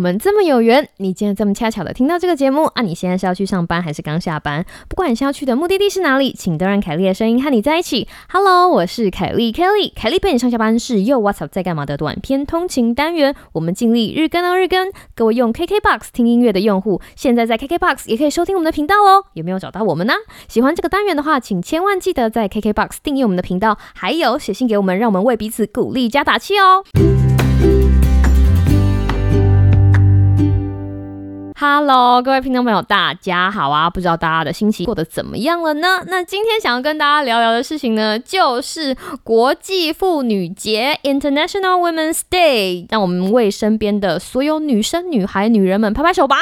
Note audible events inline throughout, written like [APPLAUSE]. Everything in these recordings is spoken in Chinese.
我们这么有缘，你今天这么恰巧的听到这个节目啊！你现在是要去上班还是刚下班？不管你是要去的目的地是哪里，请都让凯莉的声音和你在一起。Hello，我是凯莉，Kelly，凯莉陪你上下班是又 What's Up 在干嘛的短篇通勤单元。我们尽力日更哦日更，各位用 KKBOX 听音乐的用户，现在在 KKBOX 也可以收听我们的频道哦。有没有找到我们呢？喜欢这个单元的话，请千万记得在 KKBOX 订阅我们的频道，还有写信给我们，让我们为彼此鼓励加打气哦。Hello，各位听众朋友，大家好啊！不知道大家的心情过得怎么样了呢？那今天想要跟大家聊聊的事情呢，就是国际妇女节 （International Women's Day）。让我们为身边的所有女生、女孩、女人们拍拍手吧！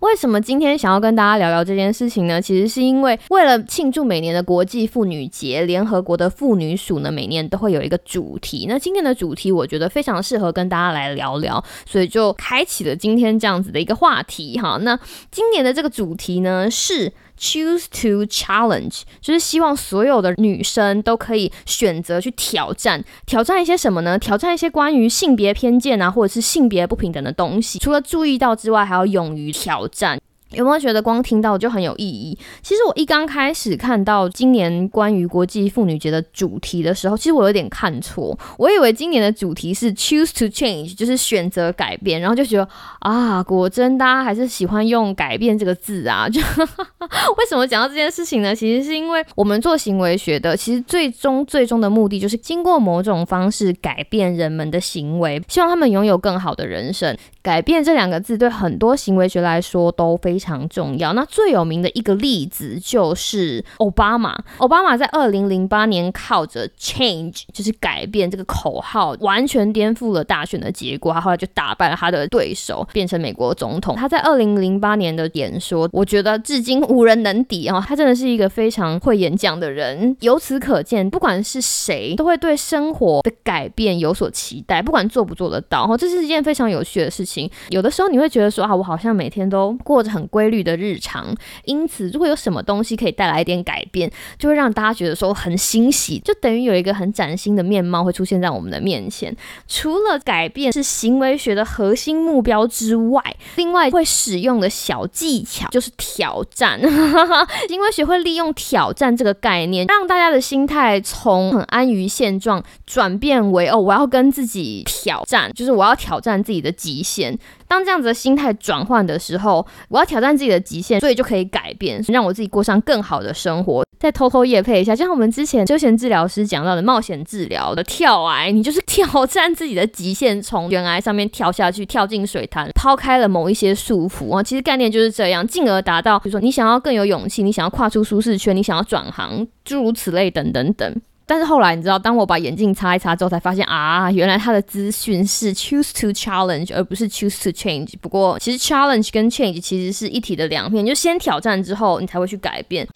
为什么今天想要跟大家聊聊这件事情呢？其实是因为为了庆祝每年的国际妇女节，联合国的妇女署呢，每年都会有一个主题。那今天的主题我觉得非常适合跟大家来聊聊，所以就开启了今天这样子的一个话题哈。那今年的这个主题呢是。Choose to challenge，就是希望所有的女生都可以选择去挑战，挑战一些什么呢？挑战一些关于性别偏见啊，或者是性别不平等的东西。除了注意到之外，还要勇于挑战。有没有觉得光听到就很有意义？其实我一刚开始看到今年关于国际妇女节的主题的时候，其实我有点看错，我以为今年的主题是 choose to change，就是选择改变，然后就觉得啊，果真大家还是喜欢用改变这个字啊。就 [LAUGHS] 为什么讲到这件事情呢？其实是因为我们做行为学的，其实最终最终的目的就是经过某种方式改变人们的行为，希望他们拥有更好的人生。改变这两个字对很多行为学来说都非非常重要。那最有名的一个例子就是奥巴马。奥巴马在二零零八年靠着 change 就是改变这个口号，完全颠覆了大选的结果。他后来就打败了他的对手，变成美国总统。他在二零零八年的演说，我觉得至今无人能敌啊！他真的是一个非常会演讲的人。由此可见，不管是谁，都会对生活的改变有所期待，不管做不做得到。哈，这是一件非常有趣的事情。有的时候你会觉得说啊，我好像每天都过着很规律的日常，因此如果有什么东西可以带来一点改变，就会让大家觉得说很欣喜，就等于有一个很崭新的面貌会出现在我们的面前。除了改变是行为学的核心目标之外，另外会使用的小技巧就是挑战。[LAUGHS] 行为学会利用挑战这个概念，让大家的心态从很安于现状转变为哦，我要跟自己挑战，就是我要挑战自己的极限。当这样子的心态转换的时候，我要挑挑战自己的极限，所以就可以改变，让我自己过上更好的生活。再偷偷夜配一下，就像我们之前休闲治疗师讲到的冒险治疗的跳崖，你就是挑战自己的极限，从悬崖上面跳下去，跳进水潭，抛开了某一些束缚啊。其实概念就是这样，进而达到，比如说你想要更有勇气，你想要跨出舒适圈，你想要转行，诸如此类等等等。但是后来你知道，当我把眼镜擦一擦之后，才发现啊，原来他的资讯是 choose to challenge 而不是 choose to change。不过其实 challenge 跟 change 其实是一体的两面，就先挑战之后，你才会去改变。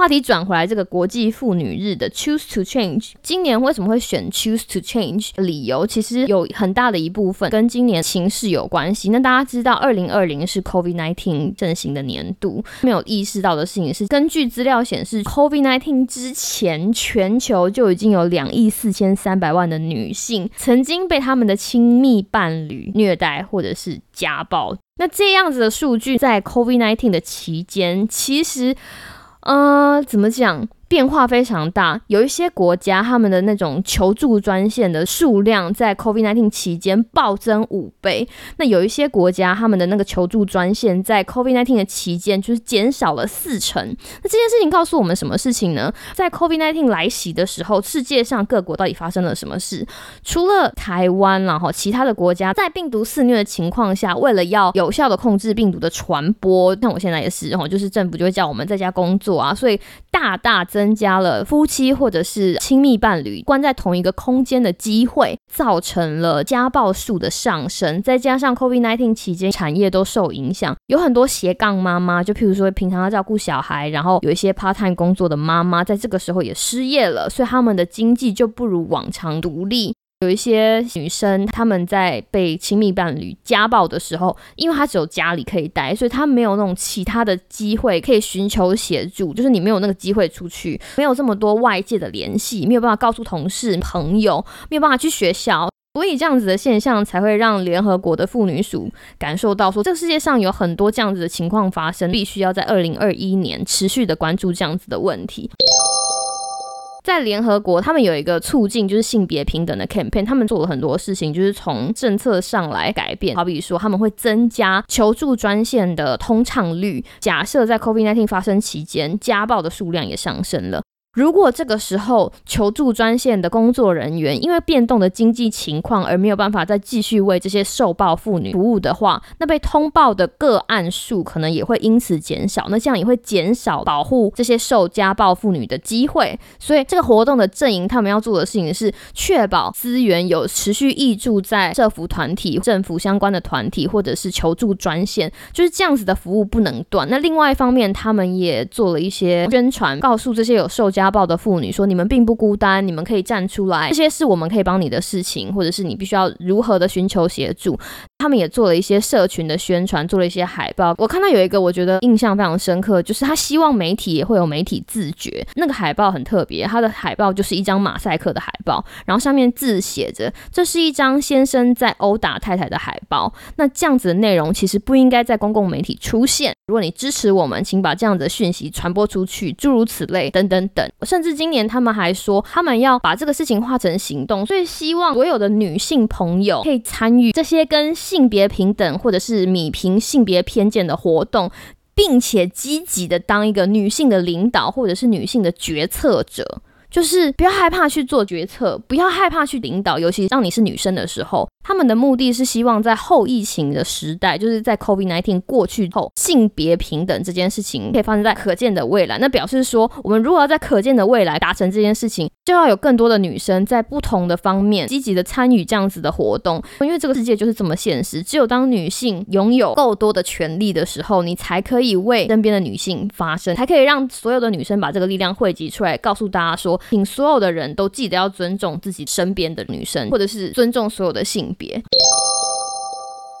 话题转回来，这个国际妇女日的 Choose to Change，今年为什么会选 Choose to Change？理由其实有很大的一部分跟今年情势有关系。那大家知道，二零二零是 COVID-19 盛行的年度，没有意识到的事情是，根据资料显示，COVID-19 之前，全球就已经有两亿四千三百万的女性曾经被他们的亲密伴侣虐待或者是家暴。那这样子的数据在 COVID-19 的期间，其实。呃，怎么讲？变化非常大，有一些国家他们的那种求助专线的数量在 COVID-19 期间暴增五倍。那有一些国家他们的那个求助专线在 COVID-19 的期间就是减少了四成。那这件事情告诉我们什么事情呢？在 COVID-19 来袭的时候，世界上各国到底发生了什么事？除了台湾，然后其他的国家在病毒肆虐的情况下，为了要有效的控制病毒的传播，像我现在也是，然后就是政府就会叫我们在家工作啊，所以大大增。增加了夫妻或者是亲密伴侣关在同一个空间的机会，造成了家暴数的上升。再加上 COVID-19 期间产业都受影响，有很多斜杠妈妈，就譬如说平常要照顾小孩，然后有一些 part time 工作的妈妈，在这个时候也失业了，所以他们的经济就不如往常独立。有一些女生，她们在被亲密伴侣家暴的时候，因为她只有家里可以待，所以她没有那种其他的机会可以寻求协助。就是你没有那个机会出去，没有这么多外界的联系，没有办法告诉同事、朋友，没有办法去学校。所以这样子的现象才会让联合国的妇女署感受到说，这个世界上有很多这样子的情况发生，必须要在二零二一年持续的关注这样子的问题。在联合国，他们有一个促进就是性别平等的 campaign，他们做了很多事情，就是从政策上来改变，好比说他们会增加求助专线的通畅率，假设在 COVID-19 发生期间，家暴的数量也上升了。如果这个时候求助专线的工作人员因为变动的经济情况而没有办法再继续为这些受暴妇女服务的话，那被通报的个案数可能也会因此减少。那这样也会减少保护这些受家暴妇女的机会。所以这个活动的阵营他们要做的事情是确保资源有持续挹注在社福团体、政府相关的团体或者是求助专线，就是这样子的服务不能断。那另外一方面，他们也做了一些宣传，告诉这些有受家家暴的妇女说：“你们并不孤单，你们可以站出来，这些是我们可以帮你的事情，或者是你必须要如何的寻求协助。”他们也做了一些社群的宣传，做了一些海报。我看到有一个我觉得印象非常深刻，就是他希望媒体也会有媒体自觉。那个海报很特别，他的海报就是一张马赛克的海报，然后上面字写着：“这是一张先生在殴打太太的海报。”那这样子的内容其实不应该在公共媒体出现。如果你支持我们，请把这样的讯息传播出去，诸如此类，等等等。甚至今年他们还说，他们要把这个事情化成行动，所以希望所有的女性朋友可以参与这些跟性别平等或者是弭平性别偏见的活动，并且积极的当一个女性的领导或者是女性的决策者，就是不要害怕去做决策，不要害怕去领导，尤其当你是女生的时候。他们的目的是希望在后疫情的时代，就是在 COVID-19 过去后，性别平等这件事情可以发生在可见的未来。那表示说，我们如果要在可见的未来达成这件事情，就要有更多的女生在不同的方面积极的参与这样子的活动。因为这个世界就是这么现实，只有当女性拥有够多的权利的时候，你才可以为身边的女性发声，才可以让所有的女生把这个力量汇集出来，告诉大家说，请所有的人都记得要尊重自己身边的女生，或者是尊重所有的性。别，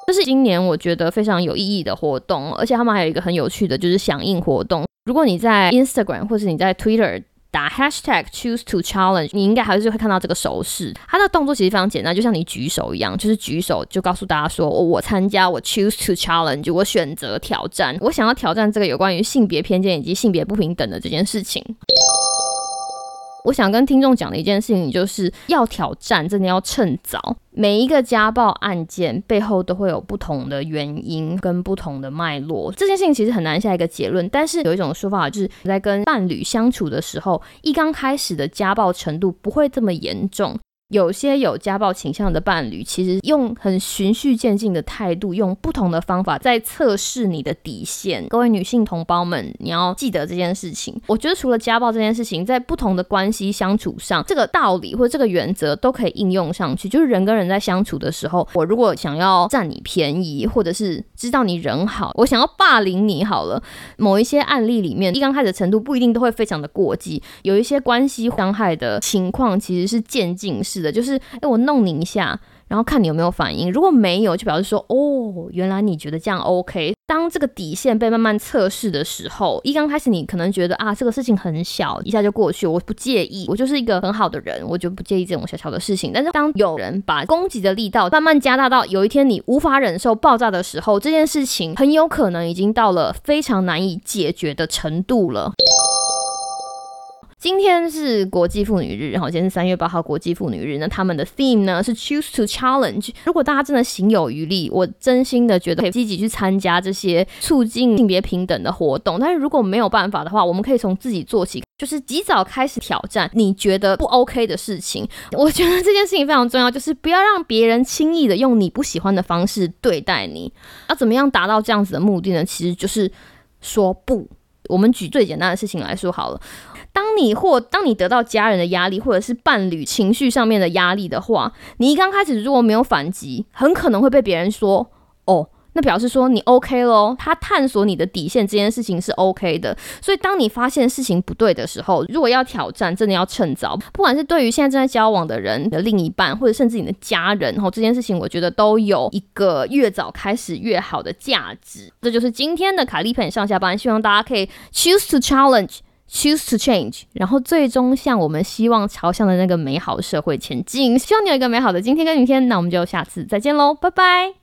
这是今年我觉得非常有意义的活动，而且他们还有一个很有趣的，就是响应活动。如果你在 Instagram 或是你在 Twitter 打 Hashtag Choose to Challenge，你应该还是会看到这个手势。它的动作其实非常简单，就像你举手一样，就是举手就告诉大家说，我参加，我 Choose to Challenge，我选择挑战，我想要挑战这个有关于性别偏见以及性别不平等的这件事情。我想跟听众讲的一件事情，就是要挑战，真的要趁早。每一个家暴案件背后都会有不同的原因跟不同的脉络，这件事情其实很难下一个结论。但是有一种说法，就是在跟伴侣相处的时候，一刚开始的家暴程度不会这么严重。有些有家暴倾向的伴侣，其实用很循序渐进的态度，用不同的方法在测试你的底线。各位女性同胞们，你要记得这件事情。我觉得除了家暴这件事情，在不同的关系相处上，这个道理或这个原则都可以应用上去。就是人跟人在相处的时候，我如果想要占你便宜，或者是知道你人好，我想要霸凌你好了。某一些案例里面，一刚开始程度不一定都会非常的过激，有一些关系伤害的情况其实是渐进式。就是，哎，我弄你一下，然后看你有没有反应。如果没有，就表示说，哦，原来你觉得这样 OK。当这个底线被慢慢测试的时候，一刚开始你可能觉得啊，这个事情很小，一下就过去，我不介意，我就是一个很好的人，我就不介意这种小小的事情。但是当有人把攻击的力道慢慢加大到有一天你无法忍受爆炸的时候，这件事情很有可能已经到了非常难以解决的程度了。今天是国际妇女日，然后，今天是三月八号国际妇女日。那他们的 theme 呢是 choose to challenge。如果大家真的行有余力，我真心的觉得可以积极去参加这些促进性别平等的活动。但是如果没有办法的话，我们可以从自己做起，就是及早开始挑战你觉得不 OK 的事情。我觉得这件事情非常重要，就是不要让别人轻易的用你不喜欢的方式对待你。要怎么样达到这样子的目的呢？其实就是说不。我们举最简单的事情来说好了。当你或当你得到家人的压力，或者是伴侣情绪上面的压力的话，你一刚开始如果没有反击，很可能会被别人说：“哦，那表示说你 OK 咯。”他探索你的底线这件事情是 OK 的。所以，当你发现事情不对的时候，如果要挑战，真的要趁早。不管是对于现在正在交往的人的另一半，或者甚至你的家人，然后这件事情，我觉得都有一个越早开始越好的价值。这就是今天的卡利陪你上下班，希望大家可以 choose to challenge。Choose to change，然后最终向我们希望朝向的那个美好社会前进。希望你有一个美好的今天跟明天，那我们就下次再见喽，拜拜。